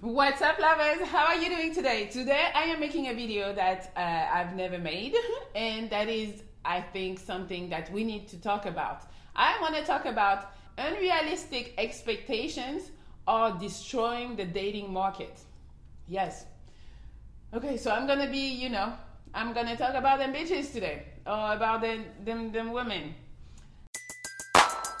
What's up, lovers? How are you doing today? Today, I am making a video that uh, I've never made, and that is, I think, something that we need to talk about. I want to talk about unrealistic expectations are destroying the dating market. Yes. Okay, so I'm gonna be, you know, I'm gonna talk about them bitches today, or about them, them, them women.